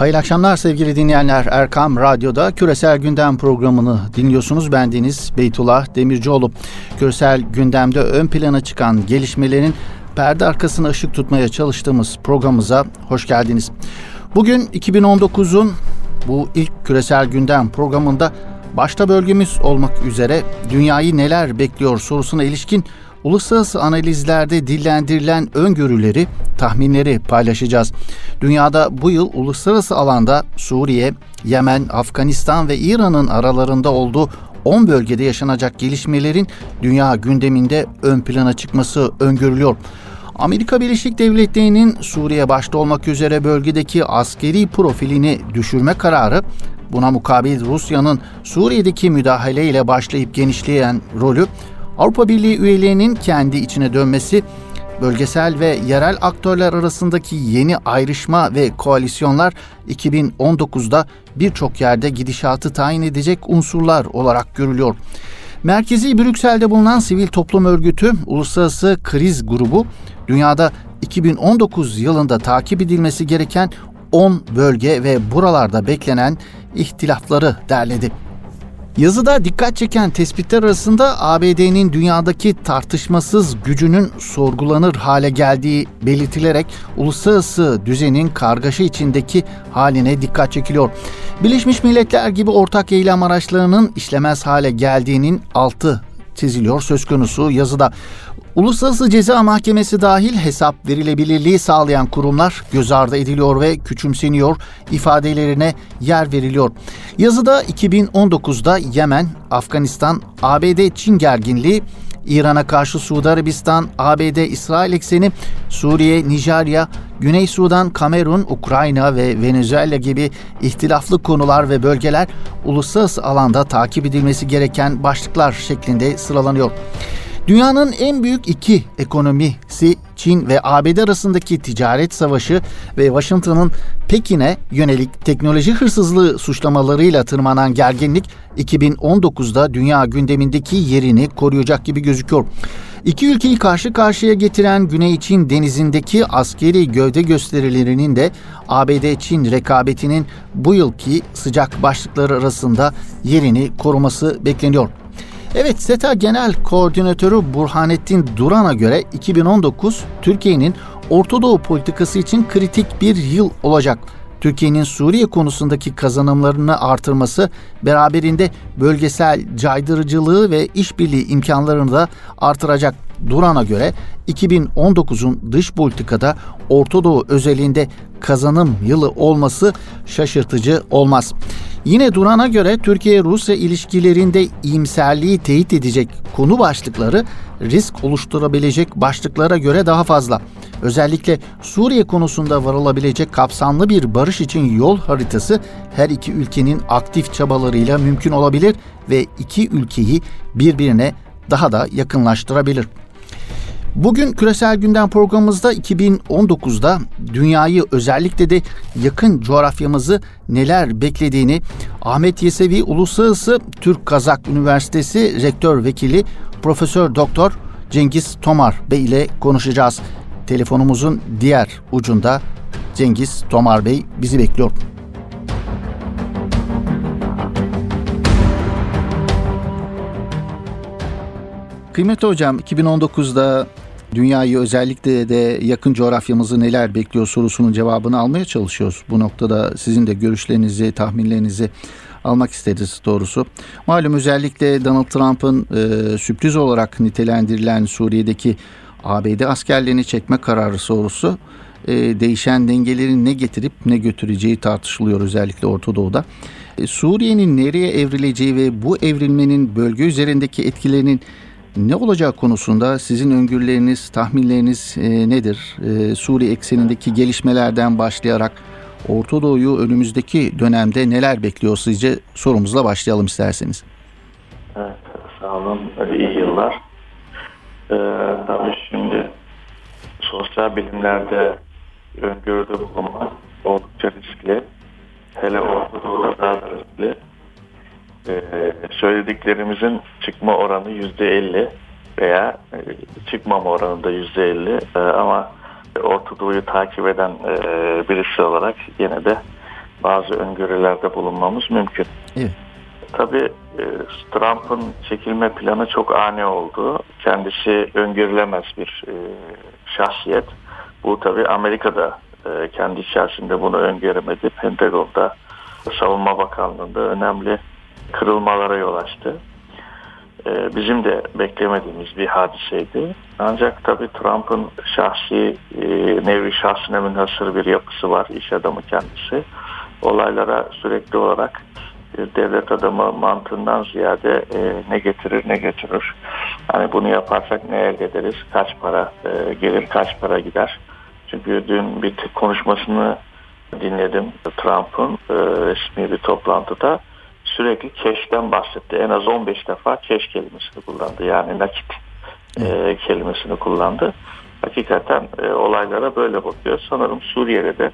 Hayırlı akşamlar sevgili dinleyenler. Erkam Radyo'da Küresel Gündem programını dinliyorsunuz. Ben Deniz Beytullah Demircioğlu. Küresel gündemde ön plana çıkan gelişmelerin perde arkasına ışık tutmaya çalıştığımız programımıza hoş geldiniz. Bugün 2019'un bu ilk Küresel Gündem programında başta bölgemiz olmak üzere dünyayı neler bekliyor sorusuna ilişkin uluslararası analizlerde dillendirilen öngörüleri, tahminleri paylaşacağız. Dünyada bu yıl uluslararası alanda Suriye, Yemen, Afganistan ve İran'ın aralarında olduğu 10 bölgede yaşanacak gelişmelerin dünya gündeminde ön plana çıkması öngörülüyor. Amerika Birleşik Devletleri'nin Suriye başta olmak üzere bölgedeki askeri profilini düşürme kararı, buna mukabil Rusya'nın Suriye'deki müdahaleyle başlayıp genişleyen rolü Avrupa Birliği üyelerinin kendi içine dönmesi, bölgesel ve yerel aktörler arasındaki yeni ayrışma ve koalisyonlar 2019'da birçok yerde gidişatı tayin edecek unsurlar olarak görülüyor. Merkezi Brüksel'de bulunan sivil toplum örgütü Uluslararası Kriz Grubu dünyada 2019 yılında takip edilmesi gereken 10 bölge ve buralarda beklenen ihtilafları derledi. Yazıda dikkat çeken tespitler arasında ABD'nin dünyadaki tartışmasız gücünün sorgulanır hale geldiği belirtilerek uluslararası düzenin kargaşa içindeki haline dikkat çekiliyor. Birleşmiş Milletler gibi ortak eylem araçlarının işlemez hale geldiğinin altı çiziliyor söz konusu yazıda. Uluslararası Ceza Mahkemesi dahil hesap verilebilirliği sağlayan kurumlar göz ardı ediliyor ve küçümseniyor, ifadelerine yer veriliyor. Yazıda 2019'da Yemen, Afganistan, ABD Çin gerginliği, İran'a karşı Suudi Arabistan, ABD İsrail ekseni, Suriye, Nijerya, Güney Sudan, Kamerun, Ukrayna ve Venezuela gibi ihtilaflı konular ve bölgeler uluslararası alanda takip edilmesi gereken başlıklar şeklinde sıralanıyor. Dünyanın en büyük iki ekonomisi Çin ve ABD arasındaki ticaret savaşı ve Washington'ın Pekin'e yönelik teknoloji hırsızlığı suçlamalarıyla tırmanan gerginlik 2019'da dünya gündemindeki yerini koruyacak gibi gözüküyor. İki ülkeyi karşı karşıya getiren Güney Çin denizindeki askeri gövde gösterilerinin de ABD-Çin rekabetinin bu yılki sıcak başlıkları arasında yerini koruması bekleniyor. Evet, SETA Genel Koordinatörü Burhanettin Duran'a göre 2019 Türkiye'nin Orta Doğu politikası için kritik bir yıl olacak. Türkiye'nin Suriye konusundaki kazanımlarını artırması beraberinde bölgesel caydırıcılığı ve işbirliği imkanlarını da artıracak. Duran'a göre 2019'un dış politikada Orta Doğu özelinde kazanım yılı olması şaşırtıcı olmaz. Yine Duran'a göre Türkiye-Rusya ilişkilerinde iyimserliği teyit edecek konu başlıkları risk oluşturabilecek başlıklara göre daha fazla. Özellikle Suriye konusunda varılabilecek kapsamlı bir barış için yol haritası her iki ülkenin aktif çabalarıyla mümkün olabilir ve iki ülkeyi birbirine daha da yakınlaştırabilir. Bugün Küresel Gündem programımızda 2019'da dünyayı özellikle de yakın coğrafyamızı neler beklediğini Ahmet Yesevi Uluslararası Türk Kazak Üniversitesi Rektör Vekili Profesör Doktor Cengiz Tomar Bey ile konuşacağız. Telefonumuzun diğer ucunda Cengiz Tomar Bey bizi bekliyor. Kıymetli hocam 2019'da dünyayı özellikle de yakın coğrafyamızı neler bekliyor sorusunun cevabını almaya çalışıyoruz. Bu noktada sizin de görüşlerinizi, tahminlerinizi almak isteriz doğrusu. Malum özellikle Donald Trump'ın e, sürpriz olarak nitelendirilen Suriye'deki ABD askerlerini çekme kararı sorusu e, değişen dengelerin ne getirip ne götüreceği tartışılıyor özellikle Orta Doğu'da. E, Suriye'nin nereye evrileceği ve bu evrilmenin bölge üzerindeki etkilerinin ne olacağı konusunda sizin öngörüleriniz, tahminleriniz e, nedir? E, Suriye eksenindeki gelişmelerden başlayarak Orta Doğu'yu önümüzdeki dönemde neler bekliyor sizce? Sorumuzla başlayalım isterseniz. Evet, sağ olun. İyi yıllar. Ee, tabii şimdi sosyal bilimlerde öngörüde bulunmak oldukça riskli. Hele Orta Doğu'da daha da riskli e, söylediklerimizin çıkma oranı yüzde elli veya e, çıkmama oranı da yüzde elli e, ama Orta Doğu'yu takip eden e, birisi olarak yine de bazı öngörülerde bulunmamız mümkün. Evet. Tabii e, Trump'ın çekilme planı çok ani oldu. Kendisi öngörülemez bir e, şahsiyet. Bu tabii Amerika'da e, kendi içerisinde bunu öngöremedi. Pentagon'da, Savunma Bakanlığı'nda önemli kırılmalara yol açtı. Bizim de beklemediğimiz bir hadiseydi. Ancak tabii Trump'ın şahsi, nevi şahsine münhasır bir yapısı var. İş adamı kendisi. Olaylara sürekli olarak devlet adamı mantığından ziyade e, ne getirir ne götürür. Hani bunu yaparsak ne elde ederiz, kaç para e, gelir, kaç para gider. Çünkü dün bir konuşmasını dinledim Trump'ın e, resmi bir toplantıda sürekli cash'ten bahsetti. En az 15 defa cash kelimesini kullandı. Yani nakit e, kelimesini kullandı. Hakikaten e, olaylara böyle bakıyor. Sanırım Suriye'de de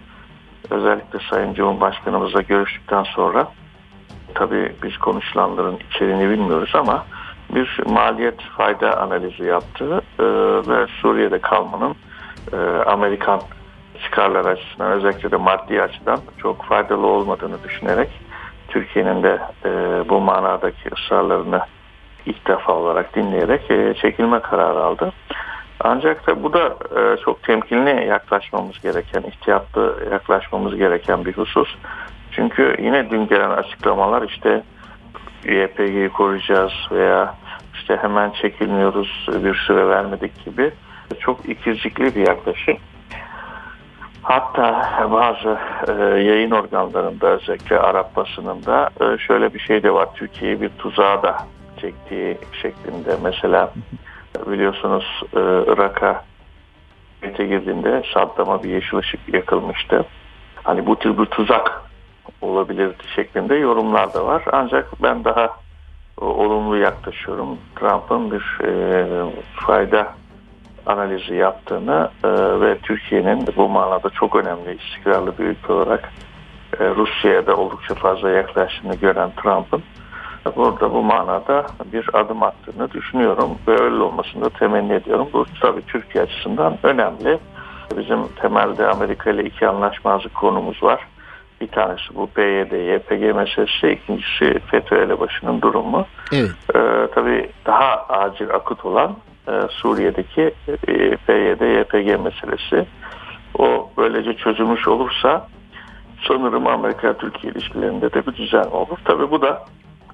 özellikle Sayın Cumhurbaşkanımızla görüştükten sonra tabii biz konuşulanların içeriğini bilmiyoruz ama bir maliyet fayda analizi yaptı e, ve Suriye'de kalmanın e, Amerikan çıkarlar açısından özellikle de maddi açıdan çok faydalı olmadığını düşünerek Türkiye'nin de e, bu manadaki ısrarlarını ilk defa olarak dinleyerek e, çekilme kararı aldı. Ancak da bu da e, çok temkinli yaklaşmamız gereken, ihtiyatlı yaklaşmamız gereken bir husus. Çünkü yine dün gelen açıklamalar işte YPG'yi koruyacağız veya işte hemen çekilmiyoruz bir süre vermedik gibi çok ikircikli bir yaklaşım. Hatta bazı e, yayın organlarında özellikle Arap basınında e, şöyle bir şey de var. Türkiye'yi bir tuzağa da çektiği şeklinde. Mesela biliyorsunuz e, Irak'a girdiğinde Saddam'a bir yeşil ışık yakılmıştı. Hani bu tür bir tuzak olabilir şeklinde yorumlar da var. Ancak ben daha olumlu yaklaşıyorum. Trump'ın bir e, fayda analizi yaptığını e, ve Türkiye'nin bu manada çok önemli istikrarlı bir ülke olarak e, Rusya'ya da oldukça fazla yaklaştığını gören Trump'ın burada bu manada bir adım attığını düşünüyorum ve öyle olmasını da temenni ediyorum. Bu tabii Türkiye açısından önemli. Bizim temelde Amerika ile iki anlaşmazlık konumuz var. Bir tanesi bu PYD, YPG meselesi, ikincisi FETÖ elebaşının durumu. Evet. Ee, tabii daha acil akut olan e, Suriye'deki e, PYD, YPG meselesi. O böylece çözülmüş olursa sanırım Amerika-Türkiye ilişkilerinde de bir düzen olur. Tabii bu da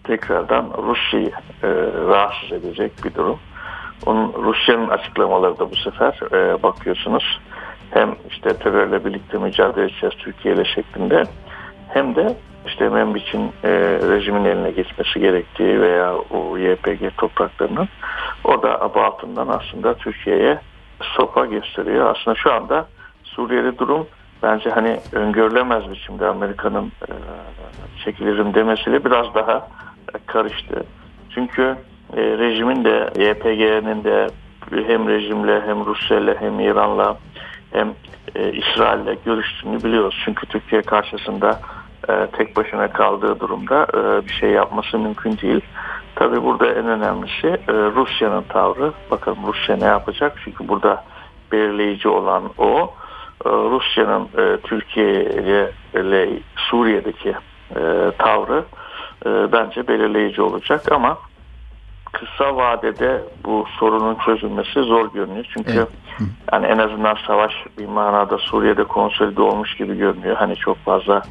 tekrardan Rusya'yı e, rahatsız edecek bir durum. Onun Rusya'nın açıklamaları da bu sefer e, bakıyorsunuz hem işte terörle birlikte mücadele edeceğiz Türkiye ile şeklinde hem de işte Membiç'in e, rejimin eline geçmesi gerektiği veya o YPG topraklarının o da abu altından aslında Türkiye'ye sopa gösteriyor. Aslında şu anda Suriye'de durum bence hani öngörülemez biçimde Amerika'nın e, çekilirim demesiyle biraz daha karıştı. Çünkü e, rejimin de YPG'nin de hem rejimle hem Rusya'yla hem İran'la hem e, İsrail'le görüştüğünü biliyoruz. Çünkü Türkiye karşısında e, tek başına kaldığı durumda e, bir şey yapması mümkün değil. Tabi burada en önemlisi e, Rusya'nın tavrı. Bakalım Rusya ne yapacak? Çünkü burada belirleyici olan o. E, Rusya'nın e, Türkiye ile Suriye'deki e, tavrı e, bence belirleyici olacak ama kısa vadede bu sorunun çözülmesi zor görünüyor. Çünkü evet. yani en azından savaş bir manada Suriye'de konsolide olmuş gibi görünüyor. Hani çok fazla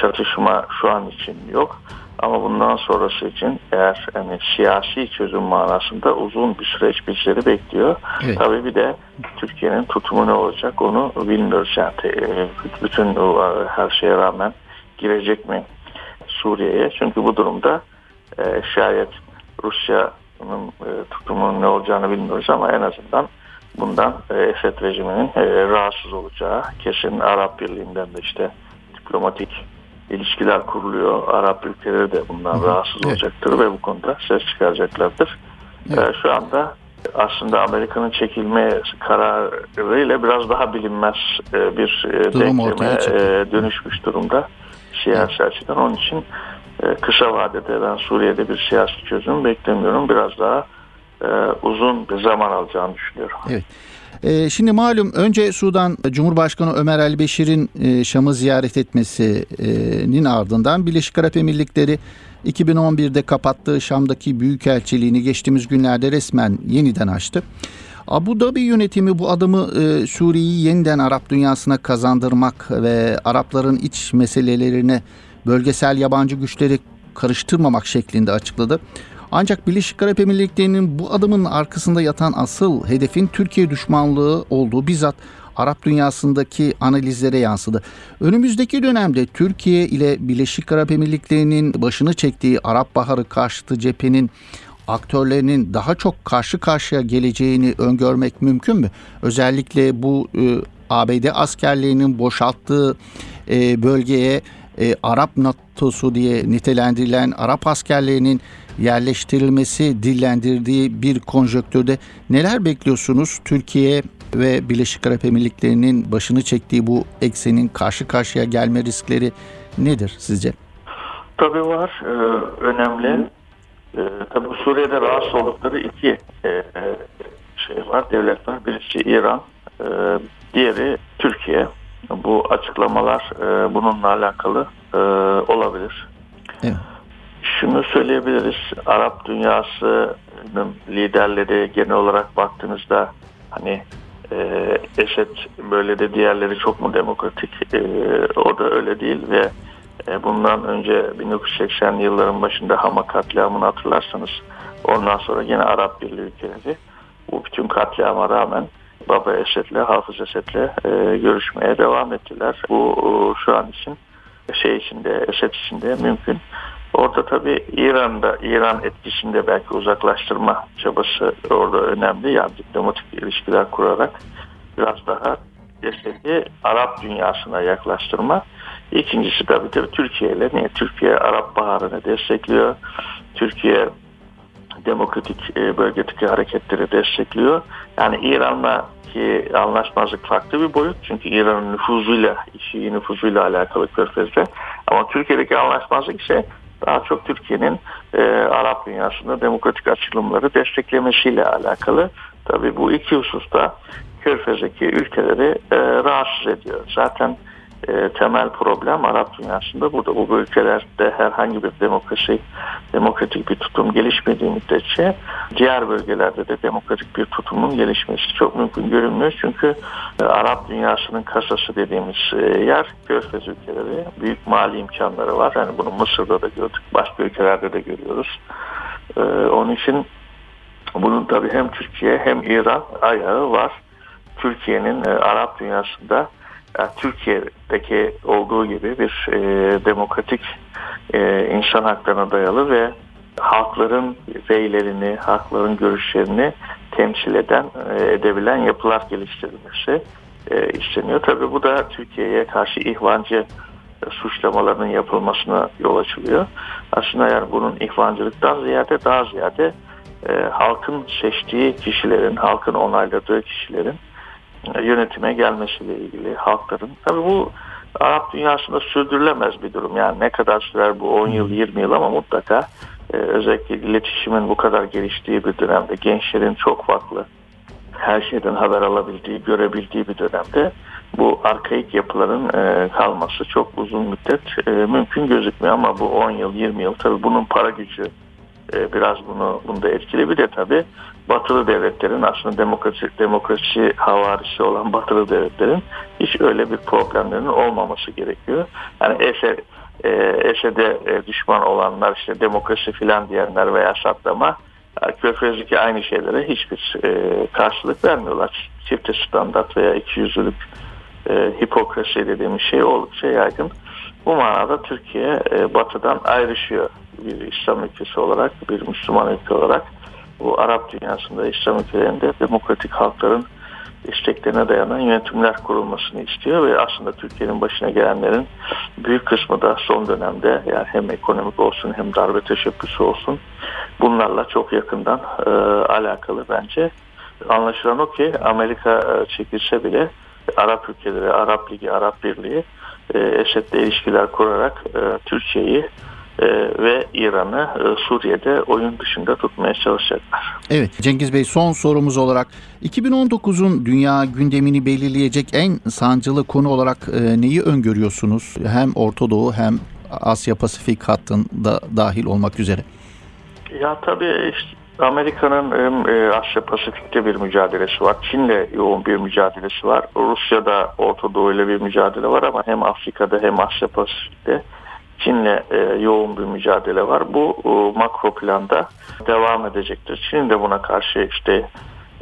çatışma şu an için yok. Ama bundan sonrası için eğer yani siyasi çözüm manasında uzun bir süreç bizleri bekliyor. Evet. Tabii bir de Türkiye'nin tutumu ne olacak onu bilmiyoruz. Yani e, bütün her şeye rağmen girecek mi Suriye'ye? Çünkü bu durumda e, şayet Rusya'nın e, tutumunun ne olacağını bilmiyoruz ama en azından bundan e, Esed rejiminin e, rahatsız olacağı kesin Arap Birliği'nden de işte diplomatik ilişkiler kuruluyor. Arap ülkeleri de bundan Hı-hı. rahatsız evet. olacaktır ve bu konuda ses çıkaracaklardır. Evet. E, şu anda aslında Amerika'nın çekilme kararıyla biraz daha bilinmez e, bir e, denkleme e, dönüşmüş durumda siyasi evet. açıdan. Onun için kısa vadede ben Suriye'de bir siyasi çözüm beklemiyorum. Biraz daha uzun bir zaman alacağını düşünüyorum. Evet. E, şimdi malum önce Sudan Cumhurbaşkanı Ömer El Beşir'in e, Şam'ı ziyaret etmesinin ardından Birleşik Arap Emirlikleri 2011'de kapattığı Şam'daki büyükelçiliğini geçtiğimiz günlerde resmen yeniden açtı. Abu Dhabi yönetimi bu adımı e, Suriye'yi yeniden Arap dünyasına kazandırmak ve Arapların iç meselelerine bölgesel yabancı güçleri karıştırmamak şeklinde açıkladı. Ancak Birleşik Arap Emirlikleri'nin bu adımın arkasında yatan asıl hedefin Türkiye düşmanlığı olduğu bizzat Arap dünyasındaki analizlere yansıdı. Önümüzdeki dönemde Türkiye ile Birleşik Arap Emirlikleri'nin başını çektiği Arap Baharı karşıtı cephenin aktörlerinin daha çok karşı karşıya geleceğini öngörmek mümkün mü? Özellikle bu e, ABD askerlerinin boşalttığı e, bölgeye e, Arap NATO'su diye nitelendirilen Arap askerlerinin yerleştirilmesi dillendirdiği bir konjöktürde neler bekliyorsunuz? Türkiye ve Birleşik Arap Emirlikleri'nin başını çektiği bu eksenin karşı karşıya gelme riskleri nedir sizce? Tabii var. Ee, önemli. Ee, tabii Suriye'de rahatsız oldukları iki e, e, şey var, devlet var. Birisi İran, e, diğeri Türkiye. Bu açıklamalar e, bununla alakalı e, olabilir. Evet. Şunu söyleyebiliriz. Arap dünyasının liderleri genel olarak baktığınızda hani e, Esed böyle de diğerleri çok mu demokratik? E, o da öyle değil ve e, bundan önce 1980 yılların başında Hama katliamını hatırlarsanız ondan sonra yine Arap Birliği ülkeleri bu bütün katliama rağmen Baba Esed'le, Hafız Esed'le e, görüşmeye devam ettiler. Bu e, şu an için şey içinde, Esed içinde mümkün. Orada tabii İran'da, İran etkisinde belki uzaklaştırma çabası orada önemli. Yani diplomatik ilişkiler kurarak biraz daha Esed'i Arap dünyasına yaklaştırma. İkincisi tabii tabii Türkiye ile. Niye? Türkiye Arap Baharı'nı destekliyor. Türkiye demokratik e, bölgedeki hareketleri destekliyor. Yani İran'la ki anlaşmazlık farklı bir boyut. Çünkü İran'ın nüfuzuyla, işi nüfuzuyla alakalı Körfez'de. Ama Türkiye'deki anlaşmazlık ise daha çok Türkiye'nin e, Arap dünyasında demokratik açılımları desteklemesiyle alakalı. Tabii bu iki hususta Körfez'deki ülkeleri e, rahatsız ediyor. Zaten e, temel problem Arap dünyasında burada. Bu ülkelerde herhangi bir demokrasi, demokratik bir tutum gelişmediği müddetçe diğer bölgelerde de demokratik bir tutumun gelişmesi çok mümkün görünmüyor. Çünkü e, Arap dünyasının kasası dediğimiz e, yer Körfez ülkeleri. Büyük mali imkanları var. Yani bunu Mısır'da da gördük, başka ülkelerde de görüyoruz. E, onun için bunun tabii hem Türkiye hem İran ayağı var. Türkiye'nin e, Arap dünyasında yani Türkiye'deki olduğu gibi bir e, demokratik e, insan haklarına dayalı ve halkların reylerini, halkların görüşlerini temsil eden, e, edebilen yapılar geliştirilmesi e, isteniyor. Tabii bu da Türkiye'ye karşı ihvancı suçlamalarının yapılmasına yol açılıyor. Aslında yani bunun ihvancılıktan ziyade daha ziyade e, halkın seçtiği kişilerin, halkın onayladığı kişilerin yönetime gelmesiyle ilgili halkların. Tabii bu Arap dünyasında sürdürülemez bir durum. Yani ne kadar sürer bu 10 yıl 20 yıl ama mutlaka e, özellikle iletişimin bu kadar geliştiği bir dönemde gençlerin çok farklı her şeyden haber alabildiği, görebildiği bir dönemde bu arkaik yapıların e, kalması çok uzun müddet e, mümkün gözükmüyor ama bu 10 yıl 20 yıl tabii bunun para gücü biraz bunu bunda etkili. Bir de tabii batılı devletlerin aslında demokrasi, demokrasi havarisi olan batılı devletlerin hiç öyle bir problemlerinin olmaması gerekiyor. Yani Esed, e, Esed'e düşman olanlar işte demokrasi filan diyenler veya satlama Körfez'deki aynı şeylere hiçbir e, karşılık vermiyorlar. Çifte standart veya ikiyüzlülük e, hipokrasi dediğimiz şey oldukça yaygın. Bu manada Türkiye e, batıdan ayrışıyor bir İslam ülkesi olarak, bir Müslüman ülke olarak bu Arap dünyasında İslam ülkelerinde demokratik halkların isteklerine dayanan yönetimler kurulmasını istiyor ve aslında Türkiye'nin başına gelenlerin büyük kısmı da son dönemde yani hem ekonomik olsun hem darbe teşebbüsü olsun bunlarla çok yakından e, alakalı bence. Anlaşılan o ki Amerika e, çekilse bile Arap ülkeleri, Arap Ligi, Arap Birliği e, Esed'le ilişkiler kurarak e, Türkiye'yi e, ve İran'ı e, Suriye'de oyun dışında tutmaya çalışacaklar. Evet Cengiz Bey son sorumuz olarak 2019'un dünya gündemini belirleyecek en sancılı konu olarak e, neyi öngörüyorsunuz? Hem Orta Doğu hem Asya Pasifik hattında dahil olmak üzere. Ya tabii işte Amerika'nın e, Asya Pasifik'te bir mücadelesi var. Çin'le yoğun bir mücadelesi var. Rusya'da Orta Doğu ile bir mücadele var ama hem Afrika'da hem Asya Pasifik'te Çin'le e, yoğun bir mücadele var. Bu e, makro planda devam edecektir. Çin de buna karşı işte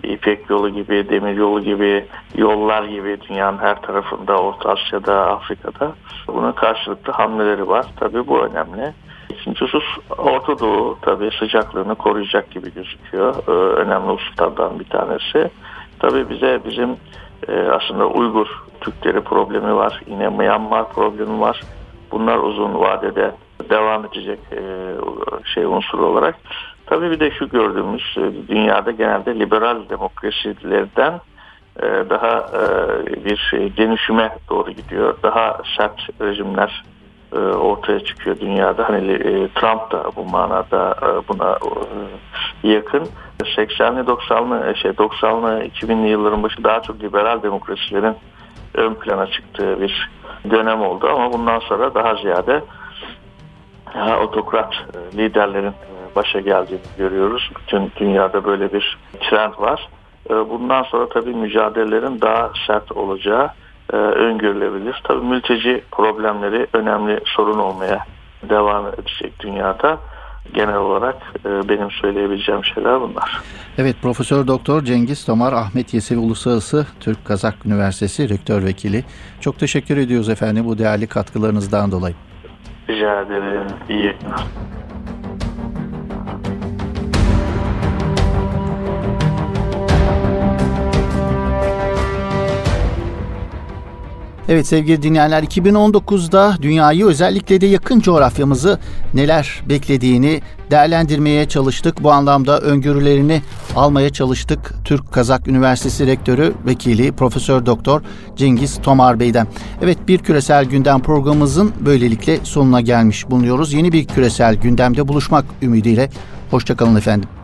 İpek yolu gibi, demir yolu gibi, yollar gibi dünyanın her tarafında, Orta Asya'da, Afrika'da buna karşılıklı hamleleri var. Tabii bu önemli. İkinci husus Orta Doğu tabii sıcaklığını koruyacak gibi gözüküyor. Ee, önemli hususlardan bir tanesi. Tabii bize bizim e, aslında Uygur Türkleri problemi var. Yine Myanmar problemi var. Bunlar uzun vadede devam edecek e, şey unsur olarak. Tabii bir de şu gördüğümüz e, dünyada genelde liberal demokrasilerden e, daha bir dönüşüme doğru gidiyor. Daha sert rejimler ortaya çıkıyor dünyada. Hani Trump da bu manada buna yakın. 80'li 90'lı şey 90'lı 2000'li yılların başı daha çok liberal demokrasilerin ön plana çıktığı bir dönem oldu ama bundan sonra daha ziyade daha otokrat liderlerin başa geldiğini görüyoruz. Bütün dünyada böyle bir trend var. Bundan sonra tabii mücadelelerin daha sert olacağı e, öngörülebilir. Tabii mülteci problemleri önemli sorun olmaya devam edecek dünyada. Genel olarak e, benim söyleyebileceğim şeyler bunlar. Evet Profesör Doktor Cengiz Tomar Ahmet Yesevi Uluslararası Türk Kazak Üniversitesi Rektör Vekili. Çok teşekkür ediyoruz efendim bu değerli katkılarınızdan dolayı. Rica ederim. İyi. Evet sevgili dinleyenler 2019'da dünyayı özellikle de yakın coğrafyamızı neler beklediğini değerlendirmeye çalıştık. Bu anlamda öngörülerini almaya çalıştık. Türk Kazak Üniversitesi Rektörü Vekili Profesör Doktor Cengiz Tomar Bey'den. Evet bir küresel gündem programımızın böylelikle sonuna gelmiş bulunuyoruz. Yeni bir küresel gündemde buluşmak ümidiyle. Hoşçakalın efendim.